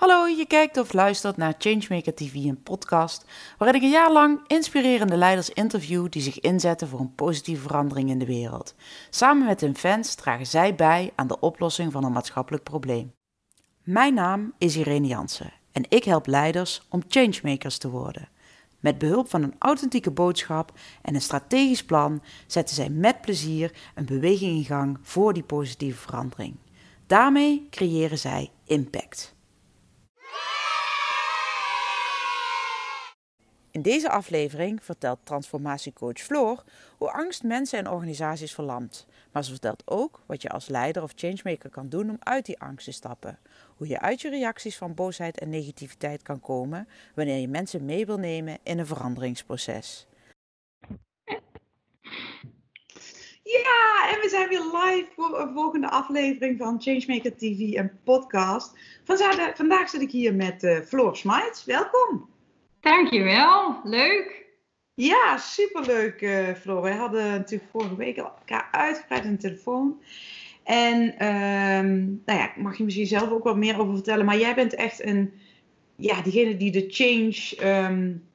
Hallo, je kijkt of luistert naar Changemaker TV, een podcast waarin ik een jaar lang inspirerende leiders interview die zich inzetten voor een positieve verandering in de wereld. Samen met hun fans dragen zij bij aan de oplossing van een maatschappelijk probleem. Mijn naam is Irene Jansen en ik help leiders om changemakers te worden. Met behulp van een authentieke boodschap en een strategisch plan zetten zij met plezier een beweging in gang voor die positieve verandering. Daarmee creëren zij impact. In deze aflevering vertelt transformatiecoach Floor hoe angst mensen en organisaties verlamt. Maar ze vertelt ook wat je als leider of changemaker kan doen om uit die angst te stappen. Hoe je uit je reacties van boosheid en negativiteit kan komen wanneer je mensen mee wil nemen in een veranderingsproces. Ja, en we zijn weer live voor een volgende aflevering van Changemaker TV en podcast. Vandaag, zit ik hier met uh, Floor Smites. Welkom. Dankjewel, leuk. Ja, superleuk uh, Floor. Wij hadden natuurlijk vorige week elkaar uitgebreid aan de telefoon. En um, nou ja, mag je misschien zelf ook wat meer over vertellen. Maar jij bent echt een, ja, diegene die de change um,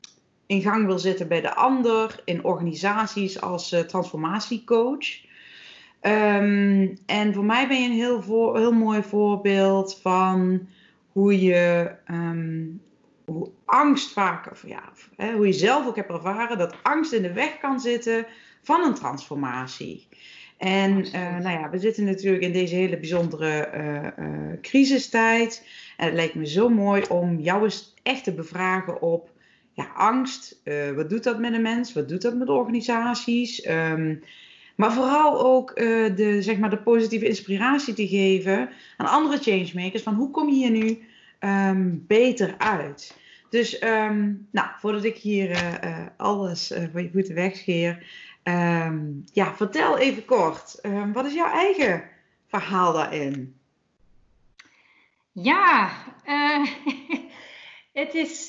in gang wil zetten bij de ander. In organisaties als uh, transformatiecoach. Um, en voor mij ben je een heel, voor, heel mooi voorbeeld van hoe je hoe angst vaak, of ja, hè, hoe je zelf ook hebt ervaren dat angst in de weg kan zitten van een transformatie. En uh, nou ja, we zitten natuurlijk in deze hele bijzondere uh, uh, crisistijd. En het lijkt me zo mooi om jou eens echt te bevragen op ja, angst. wat doet dat met een mens? Wat doet dat met organisaties? Um, maar vooral ook de, zeg maar de positieve inspiratie te geven aan andere changemakers. Van hoe kom je hier nu um, beter uit. Dus um, nou, voordat ik hier uh, alles voor je voeten wegscheer, ja, vertel even kort, wat is jouw eigen verhaal daarin? Ja, het, is,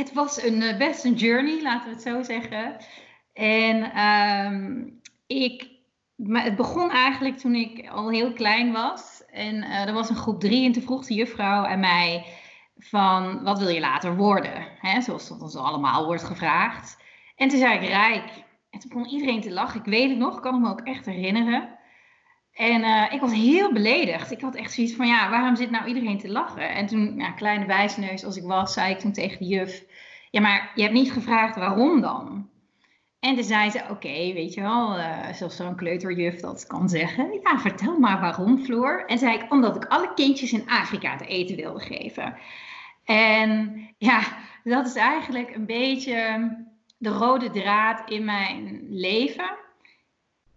het was een, best een journey, laten we het zo zeggen. En ik, maar het begon eigenlijk toen ik al heel klein was. En uh, er was een groep drie en toen vroeg de juffrouw aan mij van wat wil je later worden? Zoals dat ons allemaal wordt gevraagd. En toen zei ik rijk. En toen begon iedereen te lachen. Ik weet het nog, ik kan me ook echt herinneren. En uh, ik was heel beledigd. Ik had echt zoiets van, ja, waarom zit nou iedereen te lachen? En toen, ja, kleine wijsneus als ik was, zei ik toen tegen de juf... Ja, maar je hebt niet gevraagd waarom dan? En toen zei ze, oké, weet je wel, uh, zoals zo'n kleuterjuf dat kan zeggen. Ja, vertel maar waarom, Floor. En zei ik, omdat ik alle kindjes in Afrika te eten wilde geven. En ja, dat is eigenlijk een beetje de rode draad in mijn leven.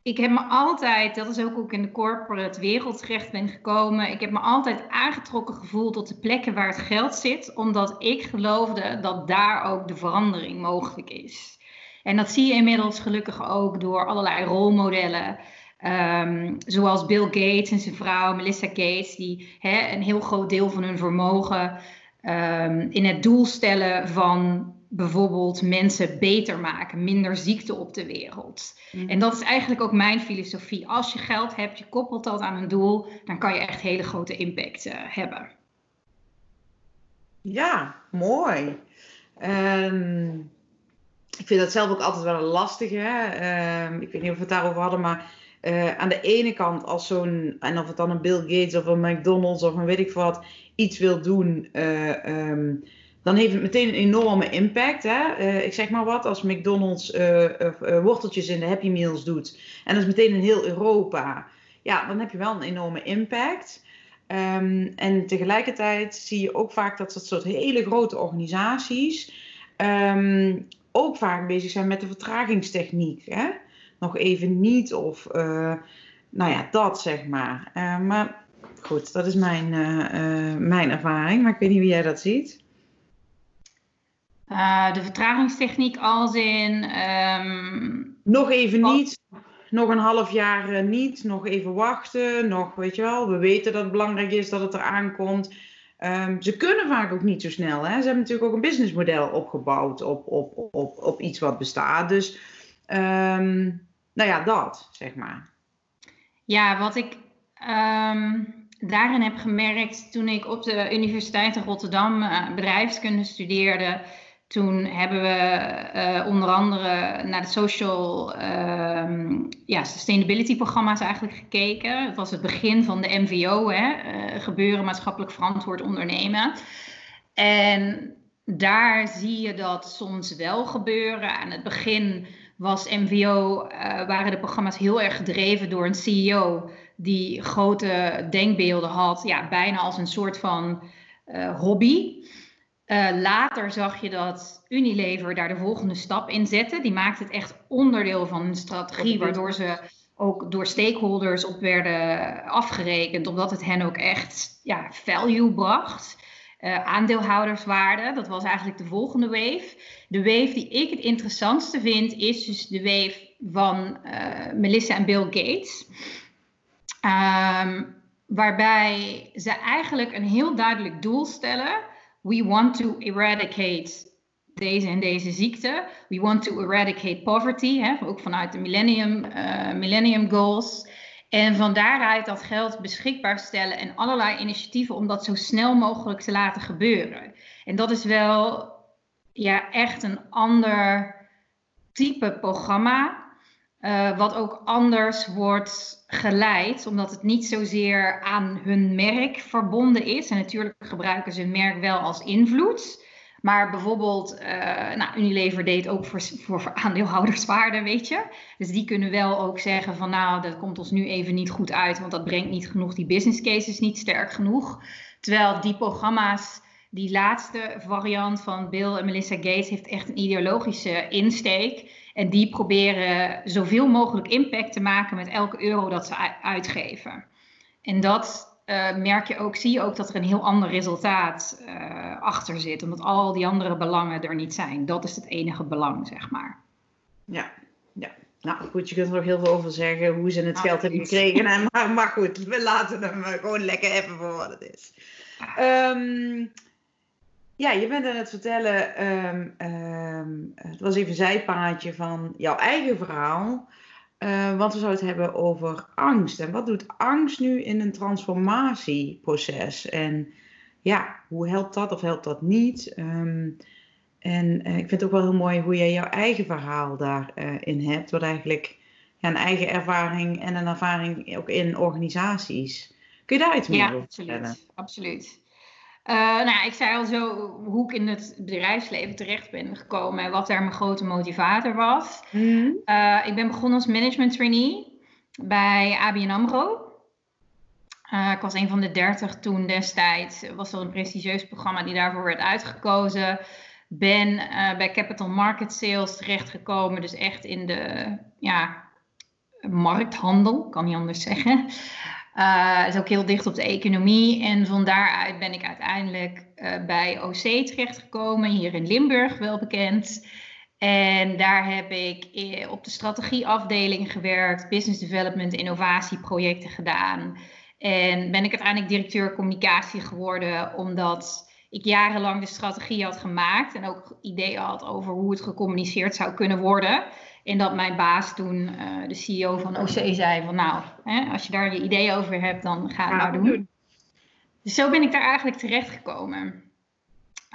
Ik heb me altijd, dat is ook hoe ik in de corporate wereld terecht ben gekomen. Ik heb me altijd aangetrokken gevoeld tot de plekken waar het geld zit. Omdat ik geloofde dat daar ook de verandering mogelijk is. En dat zie je inmiddels gelukkig ook door allerlei rolmodellen. Um, zoals Bill Gates en zijn vrouw Melissa Gates, die een heel groot deel van hun vermogen um, in het doel stellen van bijvoorbeeld mensen beter maken, minder ziekte op de wereld. Mm. En dat is eigenlijk ook mijn filosofie. Als je geld hebt, je koppelt dat aan een doel, dan kan je echt hele grote impact uh, hebben. Ja, mooi. Um, ik vind dat zelf ook altijd wel een lastige. Uh, ik weet niet of we het daarover hadden, maar uh, aan de ene kant als zo'n, en of het dan een Bill Gates of een McDonald's of een weet ik wat, iets wil doen, uh, um, dan heeft het meteen een enorme impact. Hè? Uh, ik zeg maar wat, als McDonald's worteltjes in de Happy Meals doet, en dat is meteen in heel Europa, ja, dan heb je wel een enorme impact. Um, en tegelijkertijd zie je ook vaak dat dat soort hele grote organisaties um, ook vaak bezig zijn met de vertragingstechniek. Hè? Nog even niet of, nou ja, dat zeg maar. Maar goed, dat is mijn, mijn ervaring. Maar ik weet niet wie jij dat ziet. De vertragingstechniek als in... Um... Nog even niet, nog een half jaar niet, nog even wachten, nog, weet je wel, we weten dat het belangrijk is dat het eraan komt. Um, ze kunnen vaak ook niet zo snel. Hè? Ze hebben natuurlijk ook een businessmodel opgebouwd op, op, op, op iets wat bestaat. Dus, um, nou ja, dat, zeg maar. Ja, wat ik. Daarin heb gemerkt toen ik op de Universiteit in Rotterdam uh, bedrijfskunde studeerde. Toen hebben we onder andere naar de social ehm, ja, sustainability programma's eigenlijk gekeken. Het was het begin van de MVO, hè, gebeuren maatschappelijk verantwoord ondernemen. En daar zie je dat soms wel gebeuren. Aan het begin was MVO, uh, waren de programma's heel erg gedreven door een CEO die grote denkbeelden had, ja, bijna als een soort van hobby. Uh, later zag je dat Unilever daar de volgende stap in zette. Die maakte het echt onderdeel van een strategie, waardoor ze ook door stakeholders op werden afgerekend, omdat het hen ook echt ja, value bracht. Uh, aandeelhouderswaarde, dat was eigenlijk de volgende wave. De wave die ik het interessantste vind, is dus de wave van uh, Melissa en Bill Gates. Um, waarbij ze eigenlijk een heel duidelijk doel stellen. We want to eradicate deze en deze ziekte. We want to eradicate poverty, hè, ook vanuit de Millennium, uh, millennium Goals. En van daaruit dat geld beschikbaar stellen en allerlei initiatieven om dat zo snel mogelijk te laten gebeuren. En dat is wel ja, echt een ander type programma. Uh, wat ook anders wordt geleid, omdat het niet zozeer aan hun merk verbonden is. En natuurlijk gebruiken ze hun merk wel als invloed. Maar bijvoorbeeld, uh, nou, Unilever deed ook voor, voor, aandeelhouderswaarde, weet je. Dus die kunnen wel ook zeggen van nou, dat komt ons nu even niet goed uit, want dat brengt niet genoeg, die business case is niet sterk genoeg. Terwijl die programma's, die laatste variant van Bill en Melissa Gates heeft echt een ideologische insteek. En die proberen zoveel mogelijk impact te maken met elke euro dat ze uitgeven. En dat uh, merk je ook, zie je ook dat er een heel ander resultaat uh, achter zit. Omdat al die andere belangen er niet zijn. Dat is het enige belang, zeg maar. Ja, ja. Nou goed, je kunt er nog heel veel over zeggen hoe ze het geld hebben gekregen. En, maar, maar goed, we laten hem gewoon lekker even voor wat het is. Um, ja, je bent aan het vertellen, um, um, het was even een zijpaadje van jouw eigen verhaal. Uh, want we zouden het hebben over angst. En wat doet angst nu in een transformatieproces? En ja, hoe helpt dat of helpt dat niet? Um, en uh, ik vind het ook wel heel mooi hoe jij jouw eigen verhaal daarin uh, hebt. Wat eigenlijk ja, een eigen ervaring en een ervaring ook in organisaties. Kun je daar iets meer ja, over absoluut, vertellen? absoluut. Uh, nou ja, ik zei al zo hoe ik in het bedrijfsleven terecht ben gekomen en wat daar mijn grote motivator was. Mm. Uh, ik ben begonnen als management trainee bij ABN AMRO. Uh, ik was een van de dertig toen destijds. Was dat een prestigieus programma die daarvoor werd uitgekozen. Ben bij Capital Market Sales terechtgekomen. Dus echt in de ja, markthandel, kan niet anders zeggen. Uh, is ook heel dicht op de economie. En van daaruit ben ik uiteindelijk uh, bij OC terechtgekomen, hier in Limburg wel bekend. En daar heb ik op de strategieafdeling gewerkt, business development, innovatieprojecten gedaan. En ben ik uiteindelijk directeur communicatie geworden, omdat ik jarenlang de strategie had gemaakt en ook ideeën had over hoe het gecommuniceerd zou kunnen worden. En dat mijn baas toen, uh, de CEO van OC, zei van nou, hè, als je daar je ideeën over hebt, dan ga het nou doen. doen. Dus zo ben ik daar eigenlijk terecht gekomen.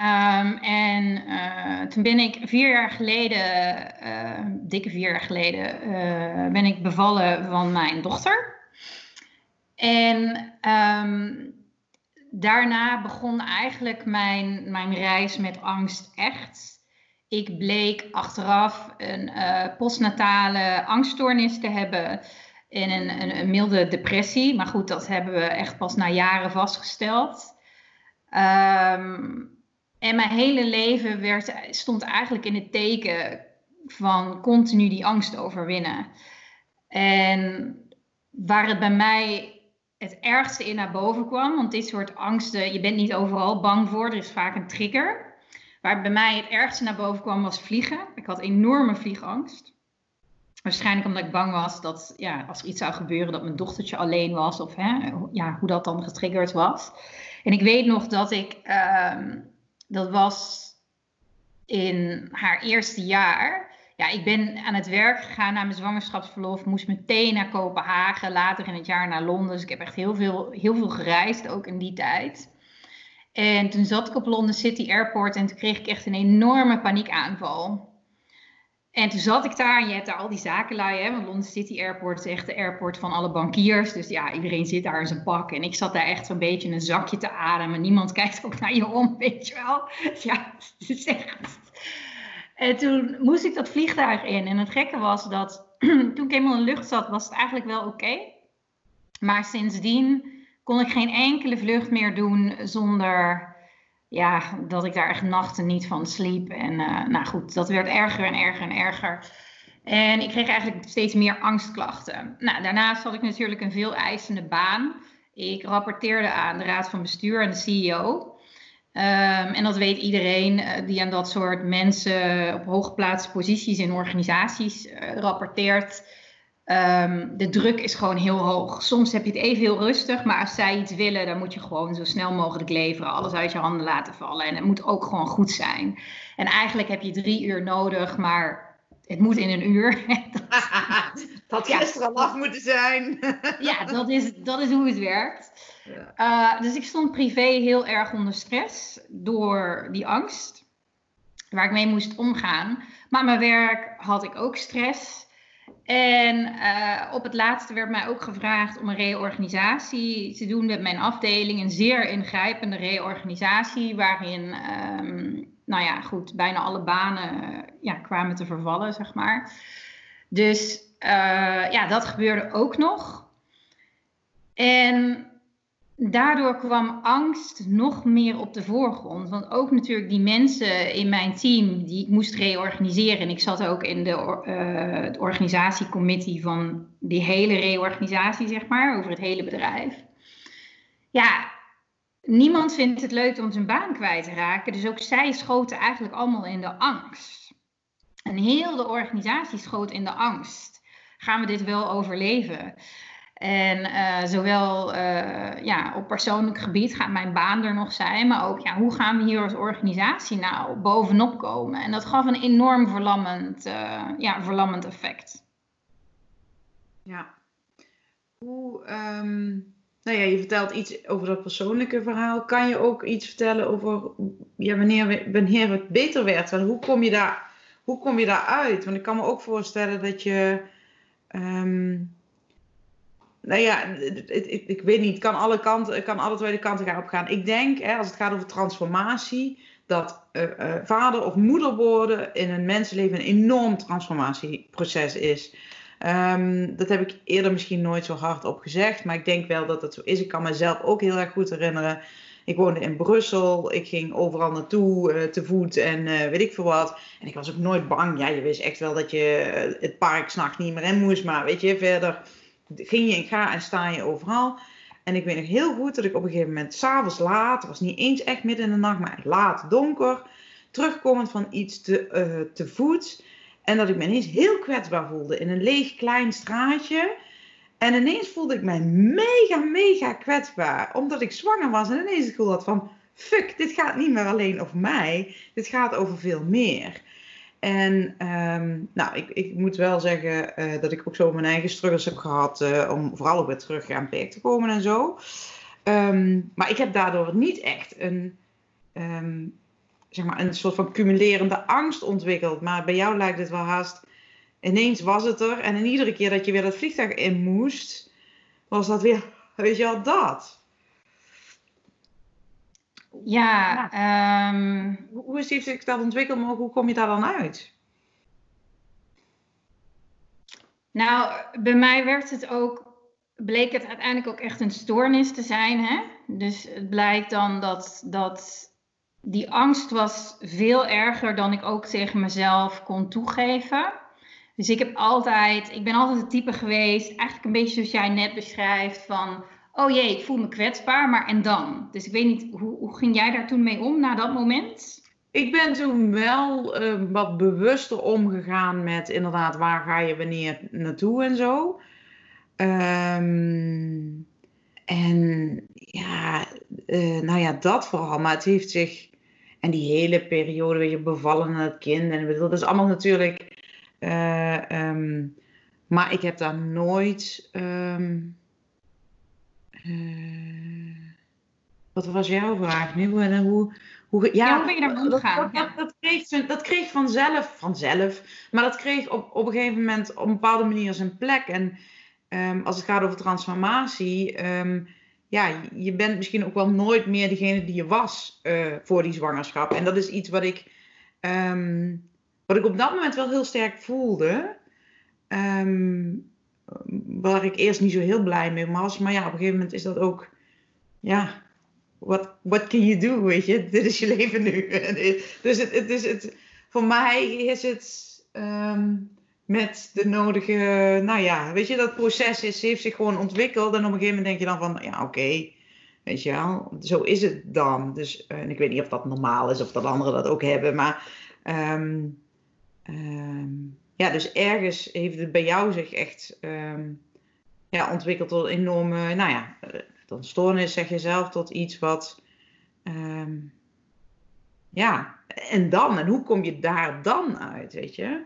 Um, en uh, toen ben ik vier jaar geleden, uh, dikke vier jaar geleden, ben ik bevallen van mijn dochter. En um, daarna begon eigenlijk mijn, mijn reis met angst echt. Ik bleek achteraf een uh, postnatale angststoornis te hebben en een, een, milde depressie. Maar goed, dat hebben we echt pas na jaren vastgesteld. Um, en mijn hele leven werd, stond eigenlijk in het teken van continu die angst overwinnen. En waar het bij mij het ergste in naar boven kwam, want dit soort angsten, je bent niet overal bang voor, er is vaak een trigger. Waar bij mij het ergste naar boven kwam was vliegen. Ik had enorme vliegangst. Waarschijnlijk omdat ik bang was dat ja, als er iets zou gebeuren, dat mijn dochtertje alleen was. Of hè, ja, hoe dat dan getriggerd was. En ik weet nog dat ik, uh, dat was in haar eerste jaar. ja, ik ben aan het werk gegaan na mijn zwangerschapsverlof. Moest meteen naar Kopenhagen, later in het jaar naar Londen. Dus ik heb echt heel veel, heel veel gereisd, ook in die tijd. En toen zat ik op London City Airport en toen kreeg ik echt een enorme paniekaanval. En toen zat ik daar en je hebt daar al die zakenlui, hè, want London City Airport is echt de airport van alle bankiers. Dus ja, iedereen zit daar in zijn pak. En ik zat daar echt zo'n beetje een zakje te ademen. Niemand kijkt ook naar je om, weet je wel. Ja, het is echt... En toen moest ik dat vliegtuig in. En het gekke was dat toen ik eenmaal in de lucht zat, was het eigenlijk wel oké. Maar sindsdien kon ik geen enkele vlucht meer doen zonder ja, dat ik daar echt nachten niet van sliep. En uh, nou goed, dat werd erger en erger en erger. En ik kreeg eigenlijk steeds meer angstklachten. Nou, daarnaast had ik natuurlijk een veel eisende baan. Ik rapporteerde aan de raad van bestuur en de CEO. Ehm, en dat weet iedereen uh, die aan dat soort mensen op hooggeplaatste posities in organisaties uh, rapporteert. Um, de druk is gewoon heel hoog. Soms heb je het even heel rustig, maar als zij iets willen, dan moet je gewoon zo snel mogelijk leveren, alles uit je handen laten vallen. En het moet ook gewoon goed zijn. En eigenlijk heb je drie uur nodig, maar het moet in een uur. dat had gisteren al af moeten zijn. ja, dat is, dat is hoe het werkt. Uh, dus ik stond privé heel erg onder stress door die angst waar ik mee moest omgaan. Maar mijn werk had ik ook stress. En uh, op het laatste werd mij ook gevraagd om een reorganisatie te doen met mijn afdeling. Een zeer ingrijpende reorganisatie, waarin, um, nou ja, goed, bijna alle banen ja, kwamen te vervallen, zeg maar. Dus uh, ja, dat gebeurde ook nog. En daardoor kwam angst nog meer op de voorgrond. Want ook natuurlijk die mensen in mijn team die ik moest reorganiseren. En ik zat ook in de uh, organisatiecommittee van die hele reorganisatie, zeg maar, over het hele bedrijf. Ja, niemand vindt het leuk om zijn baan kwijt te raken. Dus ook zij schoten eigenlijk allemaal in de angst. En heel de organisatie schoot in de angst. Gaan we dit wel overleven? En uh, zowel uh, ja, op persoonlijk gebied gaat mijn baan er nog zijn, maar ook ja, hoe gaan we hier als organisatie nou bovenop komen? En dat gaf een enorm verlammend, uh, ja, verlammend effect. Ja. Hoe, um, nou ja, je vertelt iets over dat persoonlijke verhaal. Kan je ook iets vertellen over ja, wanneer, wanneer het beter werd? Hoe kom je daar, hoe kom je daar uit? Want ik kan me ook voorstellen dat je. Um, nou ja, ik, weet niet, kan alle, kanten, kan alle twee de kanten gaan opgaan. Ik denk, hè, als het gaat over transformatie, dat uh, uh, vader of moeder worden in een mensenleven een enorm transformatieproces is. Um, dat heb ik eerder misschien nooit zo hard op gezegd, maar ik denk wel dat het zo is. Ik kan mezelf ook heel erg goed herinneren. Ik woonde in Brussel, ik ging overal naartoe uh, te voet en weet ik veel wat. En ik was ook nooit bang. Ja, je wist echt wel dat je het park s'nachts niet meer in moest, maar weet je, verder ging je en ga en sta je overal. En ik weet nog heel goed dat ik op een gegeven moment, s'avonds laat, het was niet eens echt midden in de nacht, maar laat donker, terugkomend van iets te, uh, te voet. En dat ik me ineens heel kwetsbaar voelde in een leeg klein straatje. En ineens voelde ik mij mega, mega kwetsbaar. Omdat ik zwanger was en ineens het gevoel had van... Fuck, dit gaat niet meer alleen over mij. Dit gaat over veel meer. En um, nou, ik, ik moet wel zeggen uh, dat ik ook zo mijn eigen struggles heb gehad uh, om vooral ook weer terug aan werk te komen en zo. Um, maar ik heb daardoor niet echt een, um, zeg maar een soort van cumulerende angst ontwikkeld. Maar bij jou lijkt het wel haast, ineens was het er. En in iedere keer dat je weer dat vliegtuig in moest, was dat weer, weet je wel, dat. Ja, ja. Um... hoe, hoe heeft zich dat ontwikkeld, maar hoe kom je daar dan uit? Nou, bij mij werd het ook, bleek het uiteindelijk ook echt een stoornis te zijn. Hè? Dus het blijkt dan dat, dat die angst was veel erger dan ik ook tegen mezelf kon toegeven. Dus ik heb altijd, ik ben altijd het type geweest, eigenlijk een beetje zoals jij net beschrijft, van oh jee, ik voel me kwetsbaar, maar en dan? Dus ik weet niet, hoe, hoe ging jij daar toen mee om na dat moment? Ik ben toen wel uh, wat bewuster omgegaan met inderdaad waar ga je wanneer naartoe en zo. Um, en ja, uh, nou ja, dat vooral. Maar het heeft zich. En die hele periode, weet je, bevallen aan het kind. En dat is allemaal natuurlijk Eh, ehm, maar ik heb daar nooit. ehm, eh, wat was jouw vraag nu? En hoe, hoe, Ja, hoe ben je daarmee dat, omgegaan? dat, dat, dat kreeg, dat kreeg vanzelf, vanzelf. Maar dat kreeg op, op een gegeven moment op een bepaalde manier zijn plek. En ehm, als het gaat over transformatie, ehm, ja, je bent misschien ook wel nooit meer degene die je was eh, voor die zwangerschap. En dat is iets wat ik, ehm, wat ik op dat moment wel heel sterk voelde. Waar ik eerst niet zo heel blij mee was. Maar ja, op een gegeven moment is dat ook, ja, what, what can you do, weet je? Dit is je leven nu. dus het, het is het, voor mij is het ehm, met de nodige, nou ja, weet je, dat proces is, heeft zich gewoon ontwikkeld. En op een gegeven moment denk je dan van, ja, oké, weet je wel, zo is het dan. Dus, eh, en ik weet niet of dat normaal is of dat anderen dat ook hebben, maar ehm, ehm, ja, dus ergens heeft het bij jou zich echt ehm, ja, ontwikkeld tot een enorme, nou ja, eh, tot een stoornis zeg je zelf, tot iets wat, ehm, ja, en dan, en hoe kom je daar dan uit, weet je?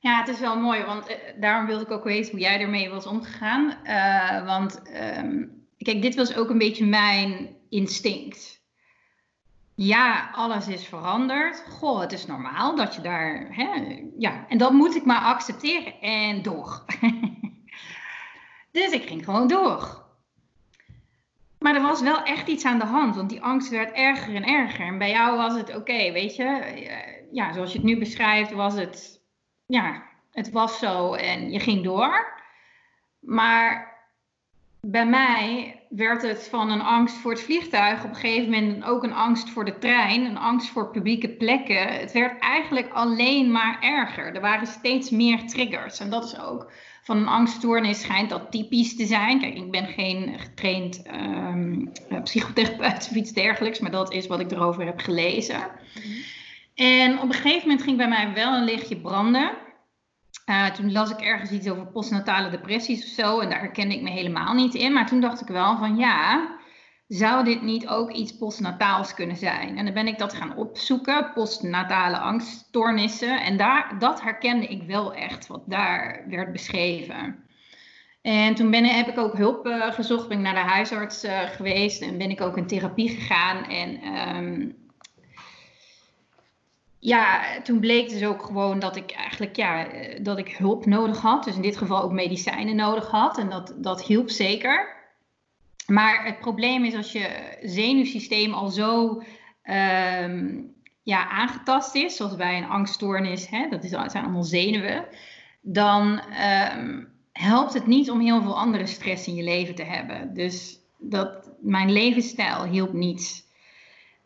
Ja, het is wel mooi, want eh, daarom wilde ik ook weten hoe jij ermee was omgegaan. Eh, want ehm, kijk, dit was ook een beetje mijn instinct. Ja, alles is veranderd. Goh, het is normaal dat je daar. Hè, ja, en dat moet ik maar accepteren. En door. dus ik ging gewoon door. Maar er was wel echt iets aan de hand, want die angst werd erger en erger. En bij jou was het oké, weet je. eh, Ja, zoals je het nu beschrijft, was het ja, het was zo en je ging door. Maar bij mij werd het van een angst voor het vliegtuig op een gegeven moment ook een angst voor de trein, een angst voor publieke plekken. Het werd eigenlijk alleen maar erger. Er waren steeds meer triggers. En dat is ook van een angststoornis schijnt dat typisch te zijn. Kijk, ik ben geen getraind ehm, psychotherapeut of iets dergelijks, maar dat is wat ik erover heb gelezen. En op een gegeven moment ging bij mij wel een lichtje branden. Uh, toen las ik ergens iets over postnatale depressies of zo. En daar herkende ik me helemaal niet in. Maar toen dacht ik wel van ja, zou dit niet ook iets postnataals kunnen zijn? En dan ben ik dat gaan opzoeken, postnatale angststoornissen. En daar, dat herkende ik wel echt, wat daar werd beschreven. En toen ben, heb ik ook hulp uh, gezocht, ben ik naar de huisarts uh, geweest en ben ik ook in therapie gegaan. En um, ja, toen bleek dus ook gewoon dat ik eigenlijk ja, dat ik hulp nodig had. Dus in dit geval ook medicijnen nodig had. En dat, dat hielp zeker. Maar het probleem is als je zenuwsysteem al zo um, ja, aangetast is, zoals bij een angststoornis, hè, dat, is, dat zijn allemaal zenuwen, dan um, helpt het niet om heel veel andere stress in je leven te hebben. Dus dat, mijn levensstijl hielp niet.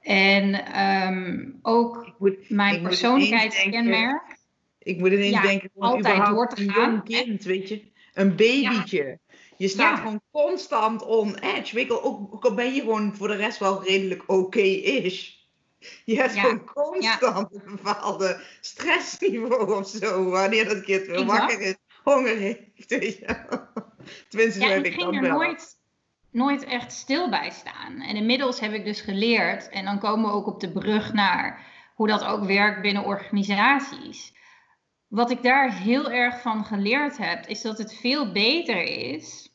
En um, ook moet, mijn persoonlijkheidskenmerk. Ik moet ineens ja, denken, altijd door te een gaan. jong kind, weet je, een babytje. Ja. Je staat ja. gewoon constant on edge. Weet je, ook, ook al ben je gewoon voor de rest wel redelijk oké is. Je hebt gewoon constant een bepaalde stressniveau of zo. Wanneer dat kind weer wakker is, honger heeft. Weet je. Tenminste, ja, zo heb ik ik dat er wel. nooit, nooit echt stil bij staan. En inmiddels heb ik dus geleerd, en dan komen we ook op de brug naar hoe dat ook werkt binnen organisaties. Wat ik daar heel erg van geleerd heb, is dat het veel beter is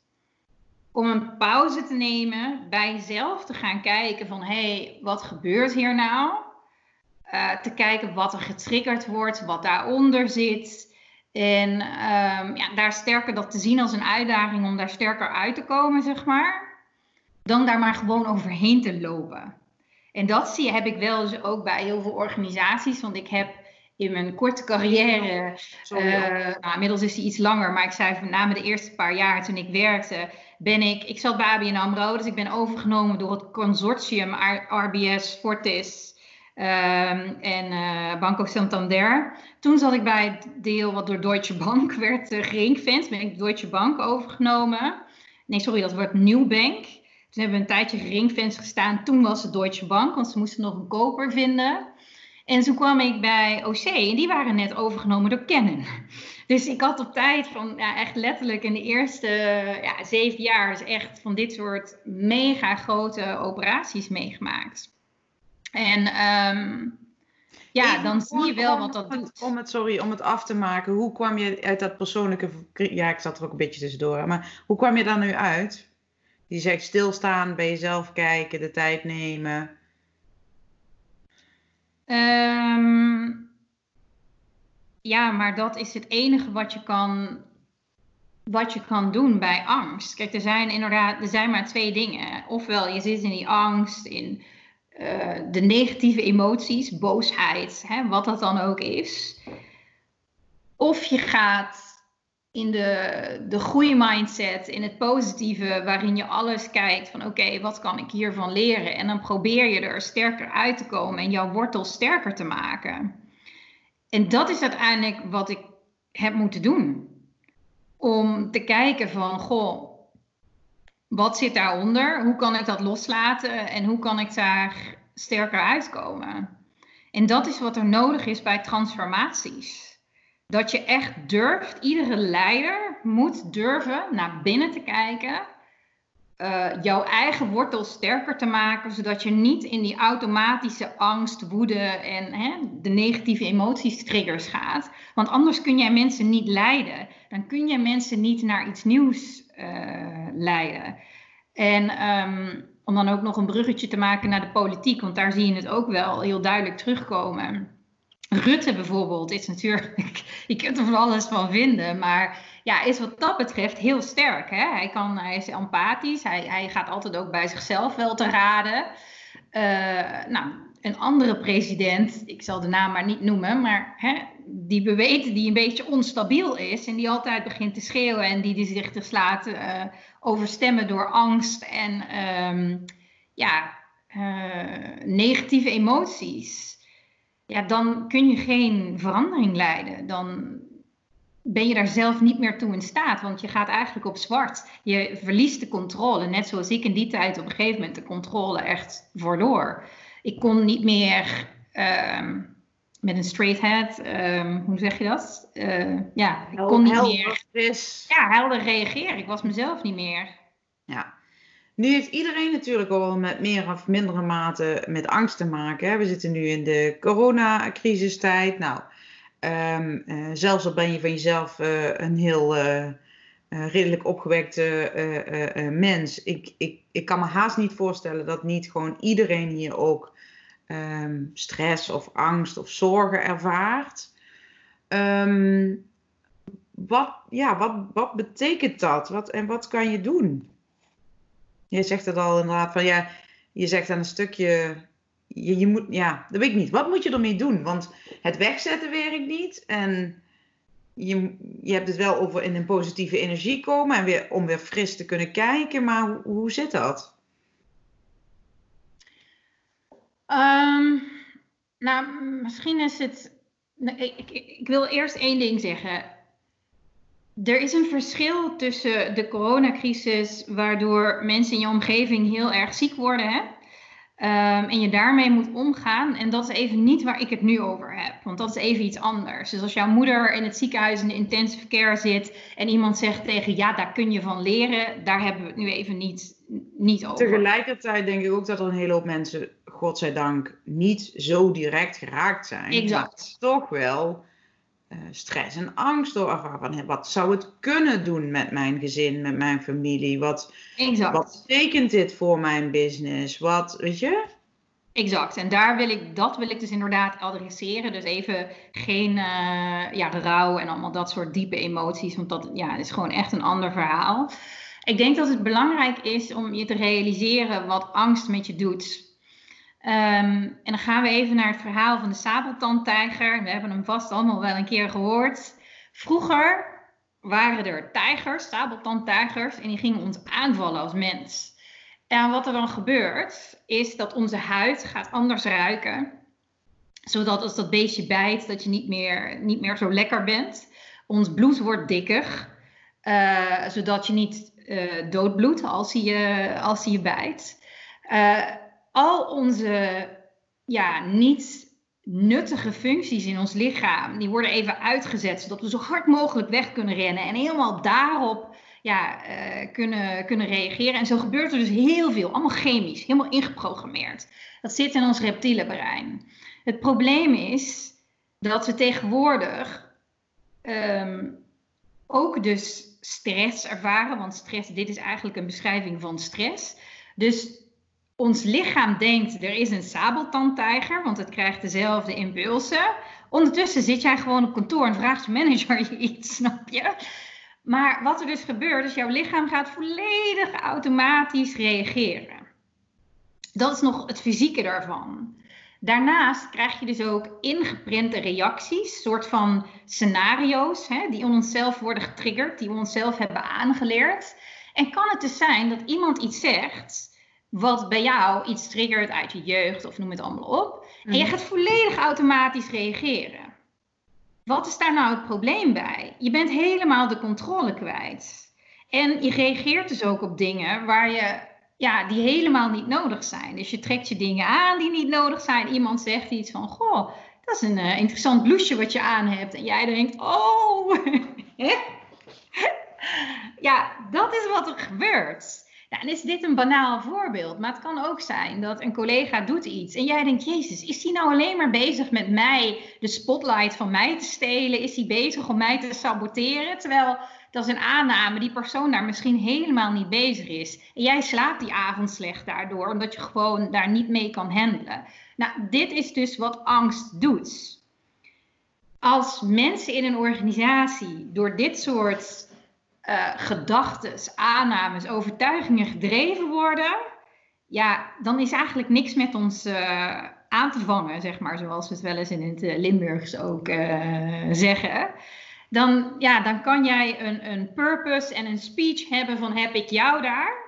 om een pauze te nemen, bij jezelf te gaan kijken van hé, hey, wat gebeurt hier nou? Uh, te kijken wat er getriggerd wordt, wat daaronder zit. En um, ja, daar sterker dat te zien als een uitdaging om daar sterker uit te komen, zeg maar. Dan daar maar gewoon overheen te lopen. En dat zie heb ik wel dus ook bij heel veel organisaties. Want ik heb in mijn korte carrière, uh, nou, inmiddels is die iets langer, maar ik zei van na de eerste paar jaar toen ik werkte, ben ik, ik zat bij ABN AMRO, dus ik ben overgenomen door het consortium RBS, Fortis um, en uh, Banco Santander. Toen zat ik bij het deel wat door Deutsche Bank werd uh, ben ik Deutsche Bank overgenomen. Nee, sorry, dat wordt Newbank. Toen hebben we een tijdje geringfenced gestaan. Toen was het Deutsche Bank, want ze moesten nog een koper vinden. En toen kwam ik bij OC en die waren net overgenomen door Canon. Dus ik had op tijd van ja, echt letterlijk in de eerste ja, zeven jaar dus echt van dit soort mega grote operaties meegemaakt. En um, ja, dan zie je wel wat dat doet. Om het, sorry, om het af te maken, hoe kwam je uit dat persoonlijke... Ja, ik zat er ook een beetje tussendoor, maar hoe kwam je daar nu uit? Je zegt stilstaan, bij jezelf kijken, de tijd nemen. Ehm, ja, maar dat is het enige wat je kan wat je kan doen bij angst. Kijk, er zijn inderdaad er zijn maar twee dingen. Ofwel je zit in die angst, in uh, de negatieve emoties, boosheid, hè, wat dat dan ook is. Of je gaat in de, de goede mindset, in het positieve, waarin je alles kijkt van oké, wat kan ik hiervan leren? En dan probeer je er sterker uit te komen en jouw wortel sterker te maken. En dat is uiteindelijk wat ik heb moeten doen. Om te kijken van, goh, wat zit daaronder? Hoe kan ik dat loslaten en hoe kan ik daar sterker uitkomen? En dat is wat er nodig is bij transformaties. Dat je echt durft, iedere leider moet durven naar binnen te kijken, uh, jouw eigen wortel sterker te maken, zodat je niet in die automatische angst, woede en hè, de negatieve emoties triggers gaat. Want anders kun jij mensen niet leiden. Dan kun je mensen niet naar iets nieuws uh, leiden. En um, om dan ook nog een bruggetje te maken naar de politiek, want daar zie je het ook wel heel duidelijk terugkomen. Rutte bijvoorbeeld is natuurlijk, je kunt er van alles van vinden, maar ja, is wat dat betreft heel sterk. Hè? Hij, kan, hij is empathisch, hij, hij gaat altijd ook bij zichzelf wel te raden. Uh, nou, een andere president, ik zal de naam maar niet noemen, maar hè, die beweten die een beetje onstabiel is en die altijd begint te schreeuwen en die, die zich dus laat uh, overstemmen door angst en um, ja, uh, negatieve emoties. Ja, dan kun je geen verandering leiden. Dan ben je daar zelf niet meer toe in staat, want je gaat eigenlijk op zwart. Je verliest de controle, net zoals ik in die tijd op een gegeven moment de controle echt verloor. Ik kon niet meer um, met een straight head, um, hoe zeg je dat? Uh, ja, ik kon niet meer ja, helder reageren. Ik was mezelf niet meer. Ja. Nu heeft iedereen natuurlijk al met meer of mindere mate met angst te maken. We zitten nu in de coronacrisistijd. Nou, um, uh, zelfs al ben je van jezelf uh, een heel redelijk opgewekte mens. Ik, ik, ik kan me haast niet voorstellen dat niet gewoon iedereen hier ook um, stress of angst of zorgen ervaart. Um, wat, ja, wat, wat betekent dat? Wat, en wat kan je doen? Je zegt het al inderdaad van ja, je zegt aan een stukje, je, je moet, ja, dat weet ik niet. Wat moet je ermee doen? Want het wegzetten werkt niet en je, je hebt het wel over in een positieve energie komen en weer, om weer fris te kunnen kijken, maar hoe, hoe zit dat? Um, nou, misschien is het. Ik, ik, ik, wil eerst één ding zeggen. Er is een verschil tussen de coronacrisis, waardoor mensen in je omgeving heel erg ziek worden. Hè? Um, en je daarmee moet omgaan. En dat is even niet waar ik het nu over heb. Want dat is even iets anders. Dus als jouw moeder in het ziekenhuis in de intensive care zit. en iemand zegt tegen ja, daar kun je van leren. daar hebben we het nu even niet, niet over. Tegelijkertijd denk ik ook dat er een hele hoop mensen godzijdank niet zo direct geraakt zijn. Exact. toch wel stress en angst door ervaren. Wat zou het kunnen doen met mijn gezin, met mijn familie? Wat, exact. wat betekent dit voor mijn business? Wat, weet je? Exact. En daar wil ik, dat wil ik dus inderdaad adresseren. Dus even geen uh, ja, rouw en allemaal dat soort diepe emoties. Want dat ja, is gewoon echt een ander verhaal. Ik denk dat het belangrijk is om je te realiseren wat angst met je doet. Um, en dan gaan we even naar het verhaal van de sabeltandtijger. We hebben hem vast allemaal wel een keer gehoord. Vroeger waren er tijgers, sabeltandtijgers, en die gingen ons aanvallen als mens. En wat er dan gebeurt, is dat onze huid gaat anders ruiken. Zodat als dat beestje bijt, dat je niet meer, niet meer zo lekker bent. Ons bloed wordt dikker, uh, zodat je niet uh, doodbloedt als hij je, als hij je bijt. Uh, al onze ja, niet nuttige functies in ons lichaam, die worden even uitgezet, zodat we zo hard mogelijk weg kunnen rennen. En helemaal daarop ja, uh, kunnen, kunnen reageren. En zo gebeurt er dus heel veel, allemaal chemisch, helemaal ingeprogrammeerd. Dat zit in ons reptiele brein. Het probleem is dat we tegenwoordig um, ook dus stress ervaren, want stress, dit is eigenlijk een beschrijving van stress. Dus ons lichaam denkt, er is een sabeltandtijger, want het krijgt dezelfde impulsen. Ondertussen zit jij gewoon op kantoor en vraagt je manager je iets, snap je? Maar wat er dus gebeurt, is jouw lichaam gaat volledig automatisch reageren. Dat is nog het fysieke daarvan. Daarnaast krijg je dus ook ingeprinte reacties, soort van scenario's, hè, die onszelf worden getriggerd, die we onszelf hebben aangeleerd. En kan het dus zijn dat iemand iets zegt wat bij jou iets triggert uit je jeugd of noem het allemaal op. En je mhm. gaat volledig automatisch reageren. Wat is daar nou het probleem bij? Je bent helemaal de controle kwijt. En je reageert dus ook op dingen waar je, ja, die helemaal niet nodig zijn. Dus je trekt je dingen aan die niet nodig zijn. Iemand zegt iets van, goh, dat is een uh, interessant blouseje wat je aan hebt. En jij denkt, oh, ja, dat is wat er gebeurt. Nou, en is dit een banaal voorbeeld, maar het kan ook zijn dat een collega doet iets en jij denkt, Jezus, is hij nou alleen maar bezig met mij, de spotlight van mij te stelen? Is hij bezig om mij te saboteren? Terwijl dat is een aanname, die persoon daar misschien helemaal niet bezig is. En jij slaapt die avond slecht daardoor, omdat je gewoon daar niet mee kan handelen. Nou, dit is dus wat angst doet. Als mensen in een organisatie door dit soort uh, gedachten, aannames, overtuigingen gedreven worden, ja, dan is eigenlijk niks met ons uh, aan te vangen, zeg maar, zoals we het wel eens in het uh, Limburgs ook zeggen. Dan, ja, dan kan jij een, een purpose en een speech hebben van heb ik jou daar.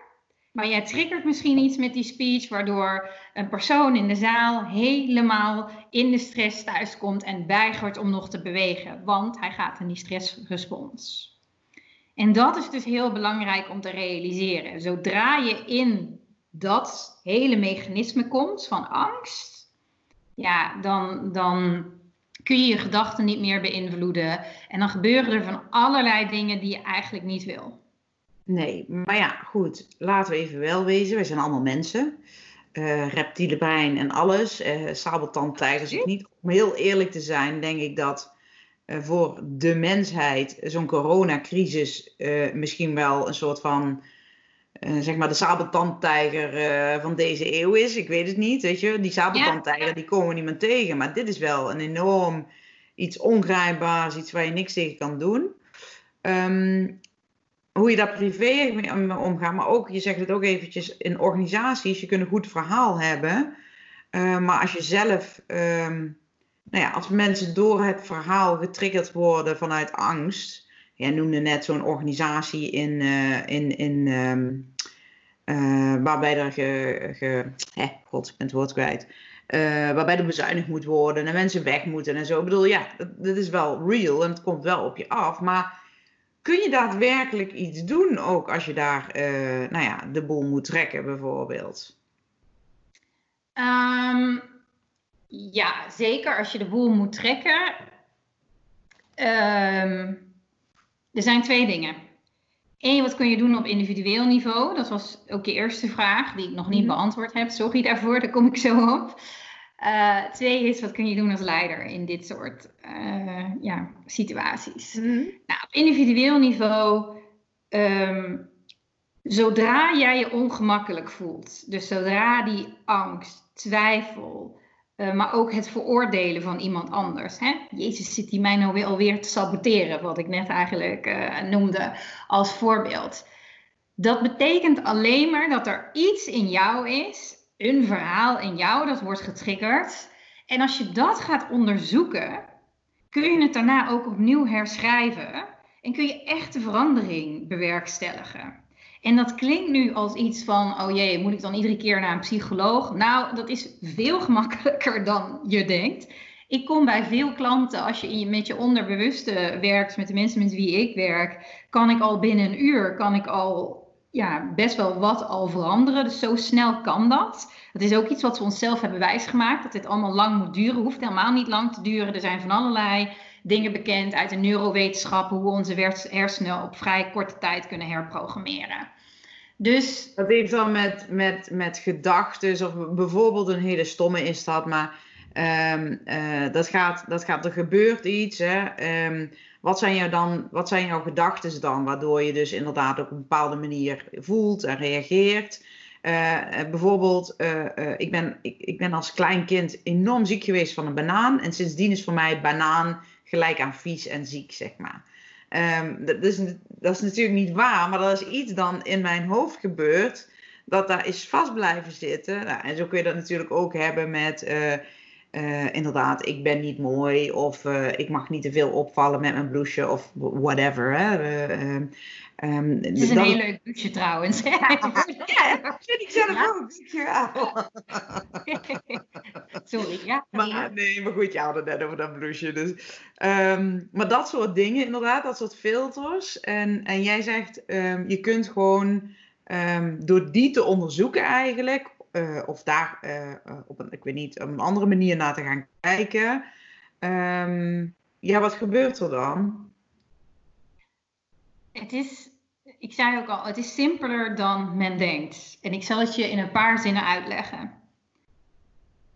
Maar jij triggert misschien iets met die speech, waardoor een persoon in de zaal helemaal in de stress thuiskomt en weigert om nog te bewegen, want hij gaat in die stressrespons. En dat is dus heel belangrijk om te realiseren. Zodra je in dat hele mechanisme komt van angst, ja, dan, dan kun je je gedachten niet meer beïnvloeden. En dan gebeuren er van allerlei dingen die je eigenlijk niet wil. Nee, maar ja, goed. Laten we even wel wezen. Wij zijn allemaal mensen. Uh, reptiele brein en alles. Uh, sabeltandtijgers. Niet, om heel eerlijk te zijn, denk ik dat eh, voor de mensheid zo'n coronacrisis uh, misschien wel een soort van, uh, zeg maar, de sabeltandtijger van deze eeuw is. Ik weet het niet, weet je. Die sabeltandtijger, die komen we niet meer tegen. Maar dit is wel een enorm, iets ongrijpbaars, iets waar je niks tegen kan doen. Um, hoe je daar privé mee omgaat, maar ook, je zegt het ook eventjes, in organisaties, je kunt een goed verhaal hebben. maar als je zelf... Um, nou ja, als mensen door het verhaal getriggerd worden vanuit angst. Jij noemde net zo'n organisatie in, uh, in, in um, uh, waarbij er ge, ge god, ik ben het woord kwijt. Uh, waarbij er bezuinigd moet worden en mensen weg moeten en zo. Ik bedoel, ja, dat, is wel real en het komt wel op je af. Maar kun je daadwerkelijk iets doen ook als je daar, nou ja, de boel moet trekken bijvoorbeeld? Um, ja, zeker als je de boel moet trekken. Um, er zijn twee dingen. Eén, wat kun je doen op individueel niveau? Dat was ook je eerste vraag, die ik nog niet mhm. beantwoord heb. Sorry daarvoor, daar kom ik zo op. Uh, twee is, wat kun je doen als leider in dit soort uh, ja, situaties? Mhm. Nou, op individueel niveau, um, zodra jij je ongemakkelijk voelt, dus zodra die angst, twijfel, uh, maar ook het veroordelen van iemand anders. Hè? Jezus, zit hij mij nou weer alweer te saboteren, wat ik net eigenlijk uh, noemde als voorbeeld. Dat betekent alleen maar dat er iets in jou is, een verhaal in jou dat wordt getriggerd. En als je dat gaat onderzoeken, kun je het daarna ook opnieuw herschrijven en kun je echte verandering bewerkstelligen. En dat klinkt nu als iets van, oh jee, moet ik dan iedere keer naar een psycholoog? Nou, dat is veel gemakkelijker dan je denkt. Ik kom bij veel klanten, als je, met je onderbewuste werkt, met de mensen met wie ik werk, kan ik al binnen een uur, kan ik al ja, best wel wat al veranderen. Dus zo snel kan dat. Dat is ook iets wat we onszelf hebben wijsgemaakt, dat dit allemaal lang moet duren. Hoeft helemaal niet lang te duren. Er zijn van allerlei dingen bekend uit de neurowetenschap hoe we onze hersenen op vrij korte tijd kunnen herprogrammeren. Dus... Dat heeft dan met, met, met gedachten, of bijvoorbeeld een hele stomme is dat, maar um, dat, gaat, dat gaat, er gebeurt iets. Hè? Um, wat zijn, jou dan, wat zijn jouw gedachten dan, waardoor je dus inderdaad op een bepaalde manier voelt en reageert? Uh, bijvoorbeeld, uh, uh, ik, ben, ik, ik ben als klein kind enorm ziek geweest van een banaan. En sindsdien is voor mij banaan gelijk aan vies en ziek, zeg maar. Um, dat, is, dat is natuurlijk niet waar, maar dat is iets dan in mijn hoofd gebeurd. Dat daar is vast blijven zitten. Nou, en zo kun je dat natuurlijk ook hebben met uh, inderdaad, ik ben niet mooi of uh, ik mag niet te veel opvallen met mijn blouseje of whatever. Hè. Um, het is een heel leuk blouseje trouwens. ja, dat vind ik zelf ook. Sorry, ja. Maar, nee, maar goed, je had het net over dat blouseje. Dus, um, maar dat soort dingen inderdaad, dat soort filters. En, en jij zegt, um, je kunt gewoon door die te onderzoeken eigenlijk uh, of daar uh, op een, ik weet niet, een andere manier naar te gaan kijken. Ja, wat gebeurt er dan? Het is, ik zei ook al, het is simpeler dan men denkt. En ik zal het je in een paar zinnen uitleggen.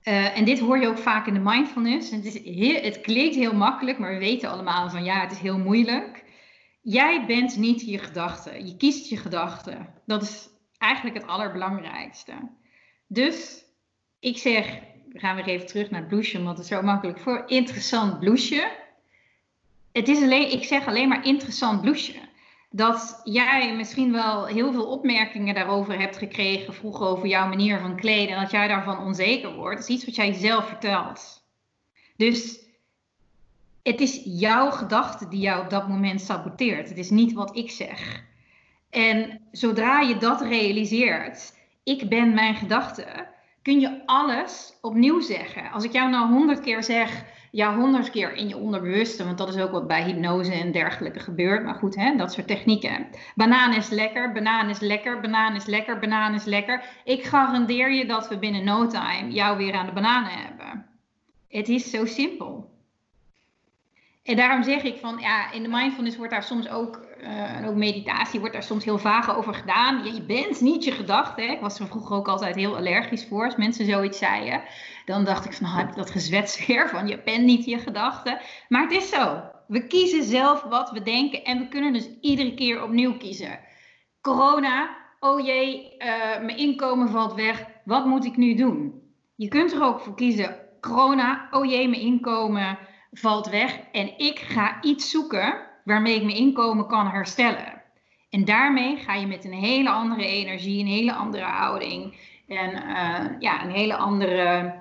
Uh, en dit hoor je ook vaak in de mindfulness. Het, is heel, het klinkt heel makkelijk, maar we weten allemaal van ja, het is heel moeilijk. Jij bent niet je gedachten. Je kiest je gedachten. Dat is eigenlijk het allerbelangrijkste. Dus ik zeg, we gaan weer even terug naar het blouseje, want het is zo makkelijk voor. Interessant blouseje. Het is alleen, ik zeg alleen maar interessant blouseje. Dat jij misschien wel heel veel opmerkingen daarover hebt gekregen, vroeger over jouw manier van kleden, en dat jij daarvan onzeker wordt, is iets wat jij zelf vertelt. Dus het is jouw gedachte die jou op dat moment saboteert. Het is niet wat ik zeg. En zodra je dat realiseert, ik ben mijn gedachte, kun je alles opnieuw zeggen. Als ik jou nou honderd keer zeg, ja, honderd keer in je onderbewuste, want dat is ook wat bij hypnose en dergelijke gebeurt. Maar goed, hè, dat soort technieken. Banaan is lekker, banaan is lekker, banaan is lekker, banaan is lekker. Ik garandeer je dat we binnen no time jou weer aan de bananen hebben. Het is zo simpel. En daarom zeg ik van, ja, in de mindfulness wordt daar soms ook, uh, en ook meditatie, wordt daar soms heel vaag over gedaan. Je, bent niet je gedachte. Ik was er vroeger ook altijd heel allergisch voor als mensen zoiets zeiden. Dan dacht ik van, nou heb ik dat gezwets weer van, je bent niet je gedachte. Maar het is zo. We kiezen zelf wat we denken en we kunnen dus iedere keer opnieuw kiezen. Corona, oh jee, uh, mijn inkomen valt weg. Wat moet ik nu doen? Je kunt er ook voor kiezen. Corona, oh jee, mijn inkomen valt weg en ik ga iets zoeken waarmee ik mijn inkomen kan herstellen. En daarmee ga je met een hele andere energie, een hele andere houding en uh, ja, een hele andere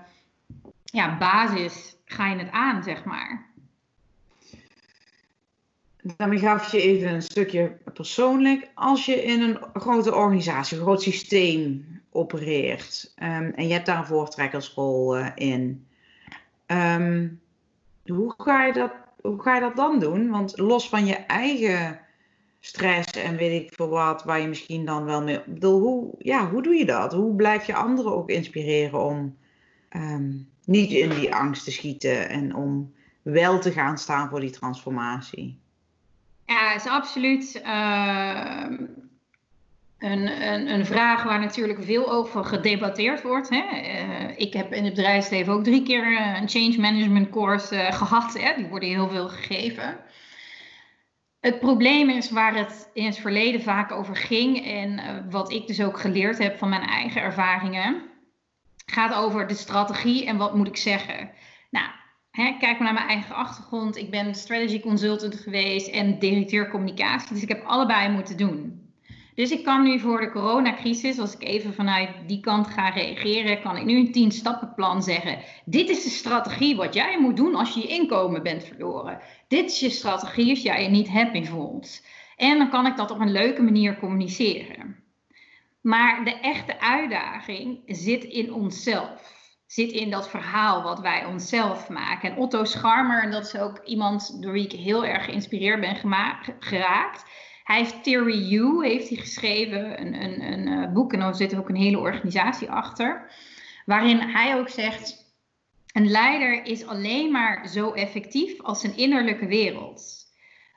ja, basis ga je het aan, zeg maar. Daarmee gaf je even een stukje persoonlijk. Als je in een grote organisatie, een groot systeem opereert um, en je hebt daar een voortrekkersrol uh, in, um, hoe ga je dat, hoe ga je dat dan doen? Want los van je eigen stress en weet ik veel wat, waar je misschien dan wel mee. Bedoel, hoe, ja, hoe doe je dat? Hoe blijf je anderen ook inspireren om um, niet in die angst te schieten en om wel te gaan staan voor die transformatie? Ja, is absoluut. Uh, een, een, vraag waar natuurlijk veel over gedebatteerd wordt. Hè. Uh, ik heb in het bedrijfsleven ook drie keer eh, een change management course uh, gehad. Hè. Die worden heel veel gegeven. Het probleem is waar het in het verleden vaak over ging en wat ik dus ook geleerd heb van mijn eigen ervaringen, gaat over de strategie en wat moet ik zeggen. Nou, kijk maar naar mijn eigen achtergrond. Ik ben strategy consultant geweest en directeur communicatie, dus ik heb allebei moeten doen. Dus ik kan nu voor de coronacrisis, als ik even vanuit die kant ga reageren, kan ik nu een tien stappenplan zeggen. Dit is de strategie wat jij moet doen als je je inkomen bent verloren. Dit is je strategie als jij je niet happy voelt. En dan kan ik dat op een leuke manier communiceren. Maar de echte uitdaging zit in onszelf. Zit in dat verhaal wat wij onszelf maken. En Otto Scharmer, en dat is ook iemand door wie ik heel erg geïnspireerd ben geraakt hij heeft Theory U heeft hij geschreven, een, een, een uh, boek en er zit ook een hele organisatie achter. Waarin hij ook zegt, Een leider is alleen maar zo effectief als zijn innerlijke wereld.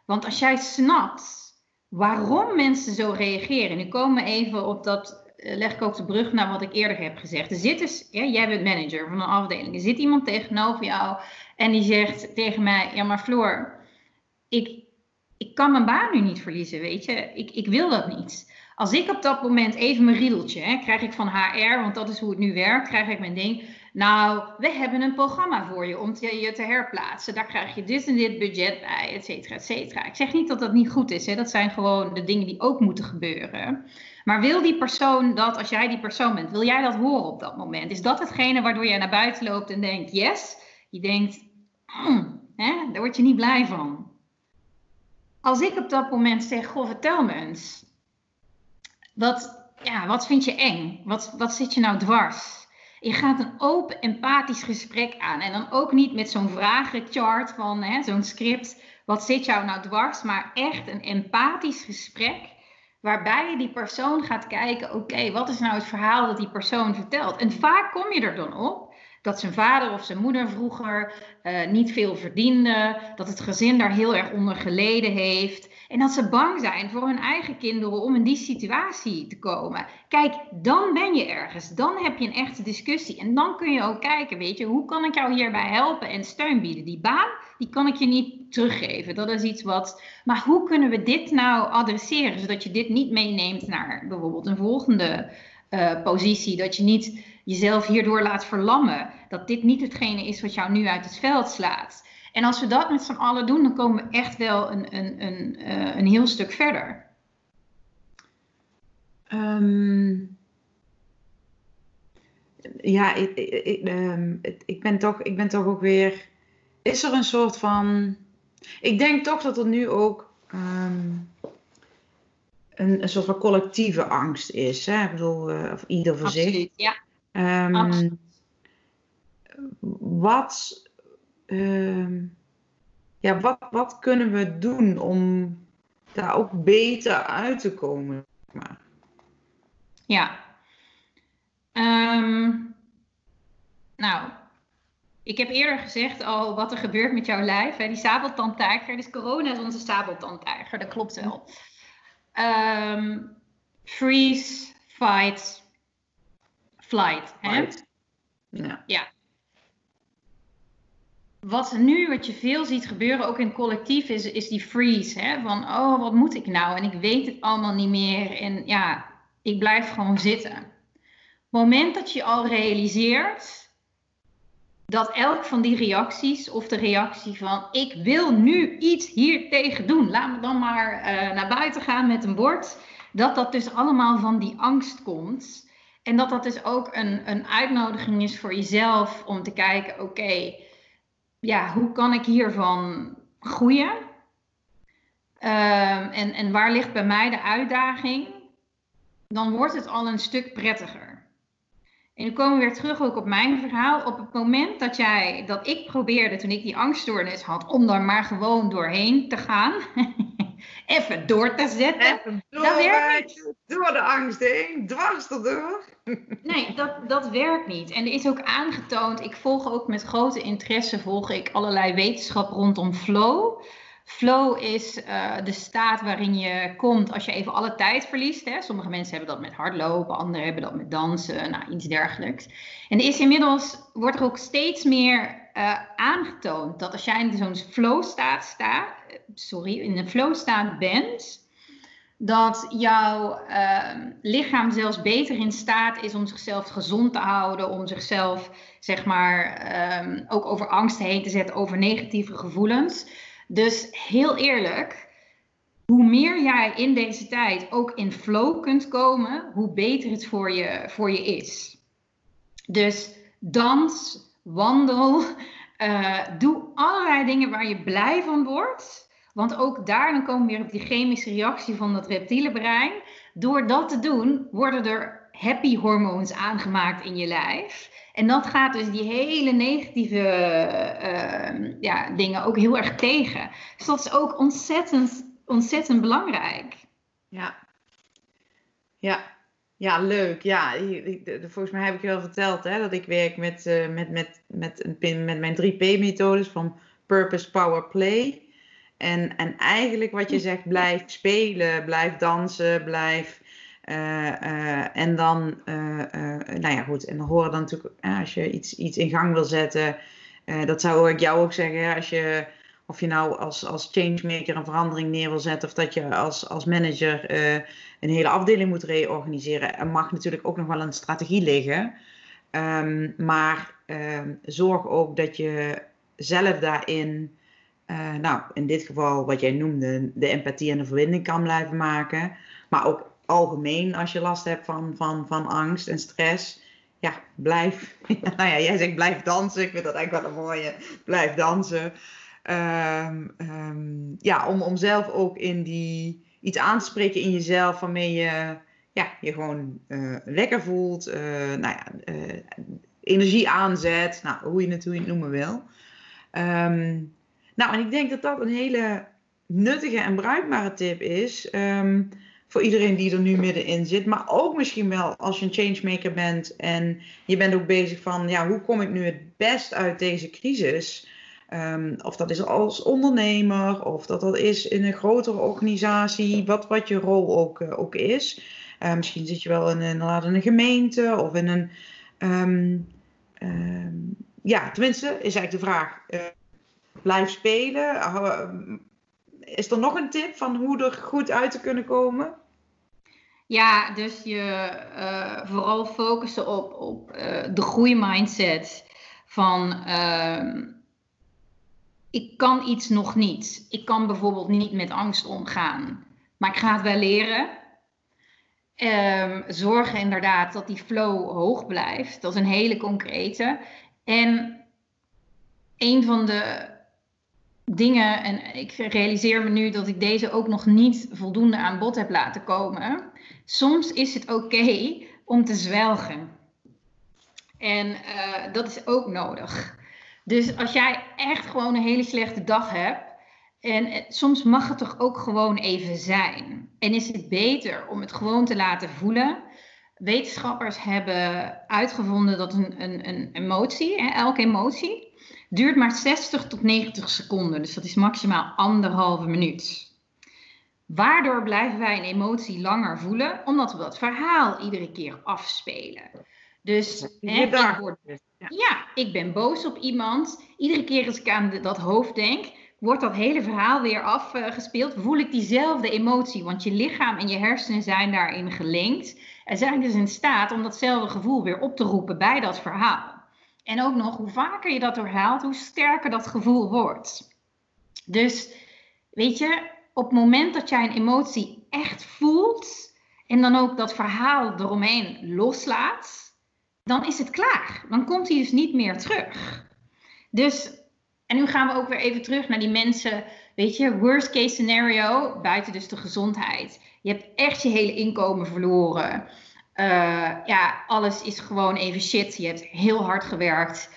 Want als jij snapt waarom mensen zo reageren, nu komen we even op dat, eh, leg ik ook de brug naar wat ik eerder heb gezegd. Er zit dus, jij bent manager van een afdeling, er zit iemand tegenover jou en die zegt tegen mij, ja maar Floor, ik, ik kan mijn baan nu niet verliezen, weet je, ik, ik wil dat niet. Als ik op dat moment even mijn riedeltje, hè, krijg ik van HR, want dat is hoe het nu werkt, krijg ik mijn ding. Nou, we hebben een programma voor je om te, je te herplaatsen. Daar krijg je dit en dit budget bij, et cetera, et cetera. Ik zeg niet dat dat niet goed is. Hè. Dat zijn gewoon de dingen die ook moeten gebeuren. Maar wil die persoon dat, als jij die persoon bent, wil jij dat horen op dat moment? Is dat hetgene waardoor jij naar buiten loopt en denkt, yes? Je denkt, hmm, hè, daar word je niet blij van. Als ik op dat moment zeg, goh, vertel me eens. Wat, ja, wat vind je eng? Wat, wat zit je nou dwars? Je gaat een open, empathisch gesprek aan. En dan ook niet met zo'n vragenchart van zo'n script. Wat zit jou nou dwars? Maar echt een empathisch gesprek. Waarbij je die persoon gaat kijken: oké, wat is nou het verhaal dat die persoon vertelt? En vaak kom je er dan op dat zijn vader of zijn moeder vroeger uh, niet veel verdiende. Dat het gezin daar heel erg onder geleden heeft. En dat ze bang zijn voor hun eigen kinderen om in die situatie te komen. Kijk, dan ben je ergens. Dan heb je een echte discussie. En dan kun je ook kijken, weet je, hoe kan ik jou hierbij helpen en steun bieden? Die baan, die kan ik je niet teruggeven. Dat is iets wat. Maar hoe kunnen we dit nou adresseren, zodat je dit niet meeneemt naar bijvoorbeeld een volgende uh, positie? Dat je niet jezelf hierdoor laat verlammen. Dat dit niet hetgene is wat jou nu uit het veld slaat. En als we dat met z'n allen doen, dan komen we echt wel een, een, een, uh, een heel stuk verder. Um, ja, ik, ik, um, ik, ben toch, ik ben toch ook weer. Is er een soort van. Ik denk toch dat er nu ook um, een, een soort van collectieve angst is. Hè? Ik bedoel, uh, of ieder voor Absoluut, zich. Ja. Um, wat uh, ja, wat, wat kunnen we doen om daar ook beter uit te komen? Ja. Um, nou, ik heb eerder gezegd al wat er gebeurt met jouw lijf. Hè? Die sabeltandtijger, dus corona is onze sabeltandtijger, dat klopt wel. Freeze, fight, flight. Hè? Ja. ja wat nu, wat je veel ziet gebeuren, ook in collectief, is, is die freeze. Hè? Van, oh, wat moet ik nou? En ik weet het allemaal niet meer. En ja, ik blijf gewoon zitten. het moment dat je al realiseert dat elk van die reacties, of de reactie van, ik wil nu iets hier tegen doen, laat me dan maar uh, naar buiten gaan met een bord, dat dat dus allemaal van die angst komt. En dat dat dus ook een, een uitnodiging is voor jezelf om te kijken, oké, ja, hoe kan ik hiervan groeien? Um, en, en waar ligt bij mij de uitdaging? Dan wordt het al een stuk prettiger. En nu komen we weer terug ook op mijn verhaal. Op het moment dat jij, dat ik probeerde toen ik die angststoornis had, om daar maar gewoon doorheen te gaan. even door te zetten. Even door, dat werkt door de angst heen, dwars erdoor. nee, dat, dat werkt niet. En er is ook aangetoond, ik volg ook met grote interesse volg ik allerlei wetenschap rondom flow. Flow is uh, de staat waarin je komt als je even alle tijd verliest. Hè. Sommige mensen hebben dat met hardlopen, anderen hebben dat met dansen, nou, iets dergelijks. En er is inmiddels, wordt er ook steeds meer uh, aangetoond dat als jij in zo'n flow staat staat, sorry, in een flow staat bent, dat jouw uh, lichaam zelfs beter in staat is om zichzelf gezond te houden, om zichzelf, zeg maar, um, ook over angst heen te zetten, over negatieve gevoelens. Dus heel eerlijk, hoe meer jij in deze tijd ook in flow kunt komen, hoe beter het voor je, voor je is. Dus dans, wandel, uh, doe allerlei dingen waar je blij van wordt. Want ook daar, dan komen we weer op die chemische reactie van dat reptiele brein. Door dat te doen, worden er happy hormoons aangemaakt in je lijf. En dat gaat dus die hele negatieve uh, ja, dingen ook heel erg tegen. Dus dat is ook ontzettend, ontzettend belangrijk. Ja. Ja. Ja, leuk. Ja, volgens mij heb ik je wel verteld hè, dat ik werk met, uh, met, met, met, een, met mijn 3P-methodes van Purpose, Power, Play. En, en eigenlijk wat je zegt, blijf spelen, blijf dansen, blijf. Uh, uh, en dan, nou ja, goed. En dan horen dan natuurlijk, als je iets, iets in gang wil zetten, dat zou ik jou ook zeggen, als je of je nou als, als changemaker een verandering neer wil zetten of dat je als, als manager uh, een hele afdeling moet reorganiseren. Er mag natuurlijk ook nog wel een strategie liggen. Um, maar um, zorg ook dat je zelf daarin, uh, nou in dit geval wat jij noemde, de empathie en de verbinding kan blijven maken. Maar ook algemeen als je last hebt van, van, van angst en stress. Ja, blijf. nou ja, jij zegt blijf dansen. Ik vind dat eigenlijk wel een mooie. Blijf dansen. Um, um, ja, om, om zelf ook in die iets aan te spreken in jezelf waarmee je ja, je gewoon uh, lekker voelt, uh, nou ja, uh, energie aanzet, nou, hoe je het, hoe je het noemen wil. Um, nou, en ik denk dat dat een hele nuttige en bruikbare tip is voor iedereen die er nu middenin zit, maar ook misschien wel als je een changemaker bent en je bent ook bezig van, ja, hoe kom ik nu het best uit deze crisis? Um, of dat is als ondernemer, of dat dat is in een grotere organisatie, wat, wat je rol ook, uh, ook is. Uh, misschien zit je wel in, in, in een gemeente of in een. Um, ja, tenminste, is eigenlijk de vraag: uh, blijf spelen. is er nog een tip van hoe er goed uit te kunnen komen? Ja, dus je vooral focussen op, op de groeimindset van ik kan iets nog niet. Ik kan bijvoorbeeld niet met angst omgaan. Maar ik ga het wel leren. Um, zorgen inderdaad dat die flow hoog blijft. Dat is een hele concrete. En een van de dingen, en ik realiseer me nu dat ik deze ook nog niet voldoende aan bod heb laten komen. Soms is het oké om te zwelgen. En uh, dat is ook nodig. Dus als jij echt gewoon een hele slechte dag hebt, en soms mag het toch ook gewoon even zijn. En is het beter om het gewoon te laten voelen? Wetenschappers hebben uitgevonden dat een, een, een emotie, hè, elke emotie, duurt maar 60 tot 90 seconden. Dus dat is maximaal anderhalve minuut. Waardoor blijven wij een emotie langer voelen? Omdat we dat verhaal iedere keer afspelen. Dus hè, ik word, ja. ik ben boos op iemand. Iedere keer als ik aan dat hoofd denk, wordt dat hele verhaal weer afgespeeld. Voel ik diezelfde emotie, want je lichaam en je hersenen zijn daarin gelinkt. En zijn dus in staat om datzelfde gevoel weer op te roepen bij dat verhaal. En ook nog, hoe vaker je dat herhaalt, hoe sterker dat gevoel wordt. Dus weet je, op het moment dat jij een emotie echt voelt en dan ook dat verhaal eromheen loslaat, dan is het klaar. Dan komt hij dus niet meer terug. Dus, en nu gaan we ook weer even terug naar die mensen, weet je, worst case scenario, buiten dus de gezondheid. Je hebt echt je hele inkomen verloren. Uh, ja, alles is gewoon even shit. Je hebt heel hard gewerkt.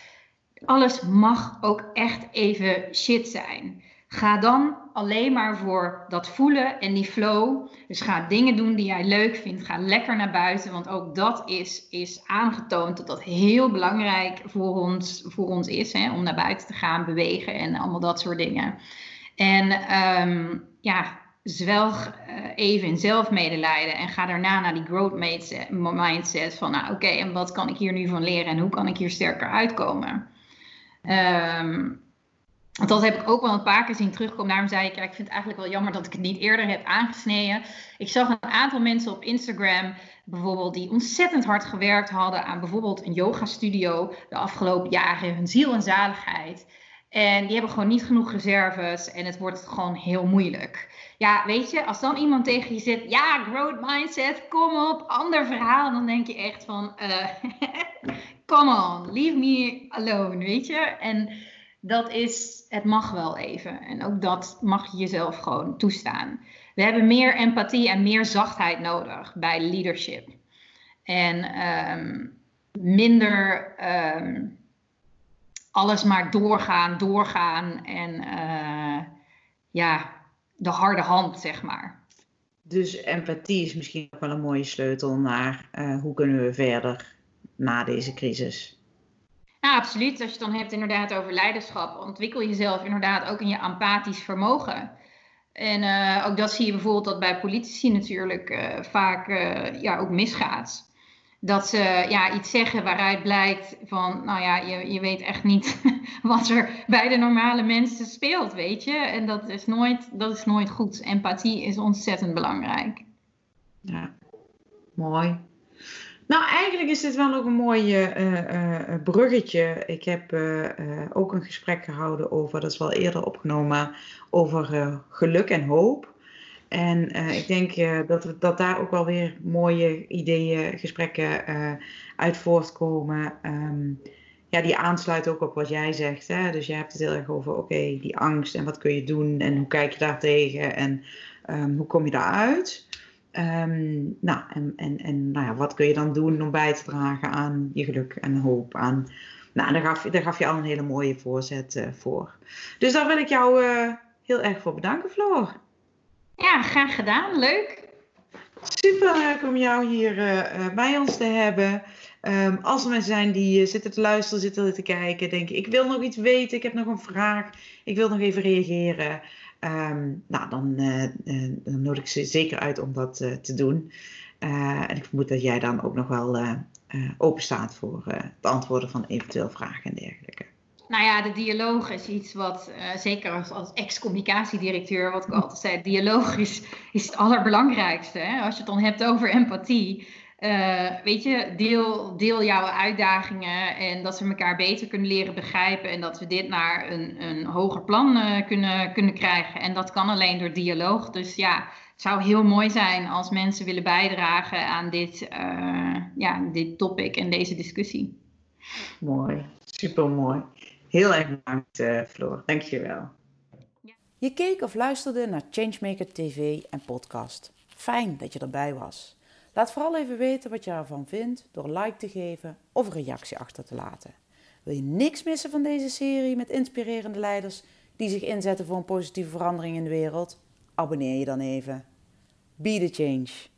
Alles mag ook echt even shit zijn. Ga dan alleen maar voor dat voelen en die flow. Dus ga dingen doen die jij leuk vindt. Ga lekker naar buiten, want ook dat is, is aangetoond dat dat heel belangrijk voor ons, voor ons is. Hè? Om naar buiten te gaan, bewegen en allemaal dat soort dingen. En um, ja, zwelg uh, even in zelfmedelijden en ga daarna naar die growth mindset van, nou oké, en wat kan ik hier nu van leren en hoe kan ik hier sterker uitkomen? Um, dat heb ik ook wel een paar keer zien terugkomen. Daarom zei ik, ja, ik vind het eigenlijk wel jammer dat ik het niet eerder heb aangesneden. Ik zag een aantal mensen op Instagram bijvoorbeeld die ontzettend hard gewerkt hadden aan bijvoorbeeld een yoga studio de afgelopen jaren, hun ziel en zaligheid. En die hebben gewoon niet genoeg reserves en het wordt gewoon heel moeilijk. Ja, weet je, als dan iemand tegen je zegt, ja, growth mindset, kom op, ander verhaal, dan denk je echt van, uh, come on, leave me alone, weet je. En dat is, het mag wel even. En ook dat mag je jezelf gewoon toestaan. We hebben meer empathie en meer zachtheid nodig bij leadership. En um, minder um, alles maar doorgaan, doorgaan en uh, ja, de harde hand, zeg maar. dus empathie is misschien ook wel een mooie sleutel naar uh, hoe kunnen we verder na deze crisis. Ja, absoluut. Als je het dan hebt inderdaad over leiderschap, ontwikkel jezelf inderdaad ook in je empathisch vermogen. En uh, ook dat zie je bijvoorbeeld dat bij politici natuurlijk uh, vaak ja, ook misgaat dat ze ja, iets zeggen waaruit blijkt van, nou ja, je, je weet echt niet wat er bij de normale mensen speelt, weet je. En dat is nooit, dat is nooit goed. Empathie is ontzettend belangrijk. Ja, mooi. Nou, eigenlijk is dit wel ook een mooi uh, bruggetje. Ik heb uh, ook een gesprek gehouden over, dat is wel eerder opgenomen, over geluk en hoop. En ik denk dat, dat daar ook wel weer mooie ideeën, gesprekken uit voortkomen. Um, ja, die aansluiten ook op wat jij zegt. Hè? Dus je hebt het heel erg over, oké, die angst en wat kun je doen en hoe kijk je daar tegen en um, hoe kom je daaruit? Um, nou, en, en, en nou ja, wat kun je dan doen om bij te dragen aan je geluk en hoop? Aan, nou, daar gaf, daar gaf je al een hele mooie voorzet voor. Dus daar wil ik jou heel erg voor bedanken, Floor. Ja, graag gedaan. Leuk. Super leuk om jou hier uh, bij ons te hebben. Um, als er mensen zijn die zitten te luisteren, zitten te kijken, denken ik wil nog iets weten, ik heb nog een vraag, ik wil nog even reageren. Um, nou, dan, dan nodig ik ze zeker uit om dat te doen. en ik vermoed dat jij dan ook nog wel open staat voor het antwoorden van eventueel vragen en dergelijke. Nou ja, de dialoog is iets wat, uh, zeker als, als ex-communicatiedirecteur, wat ik altijd zei, dialoog is, is het allerbelangrijkste. Hè? Als je het dan hebt over empathie. Uh, weet je, deel, deel jouw uitdagingen en dat we elkaar beter kunnen leren begrijpen en dat we dit naar een, een hoger plan uh, kunnen, kunnen krijgen. En dat kan alleen door dialoog. Dus ja, het zou heel mooi zijn als mensen willen bijdragen aan dit, ja, dit topic en deze discussie. Mooi, super mooi. Heel erg bedankt, uh, Floor. Dank je wel. Je keek of luisterde naar Changemaker TV en podcast. Fijn dat je erbij was. Laat vooral even weten wat je ervan vindt door like te geven of een reactie achter te laten. Wil je niks missen van deze serie met inspirerende leiders die zich inzetten voor een positieve verandering in de wereld? Abonneer je dan even. Be the change.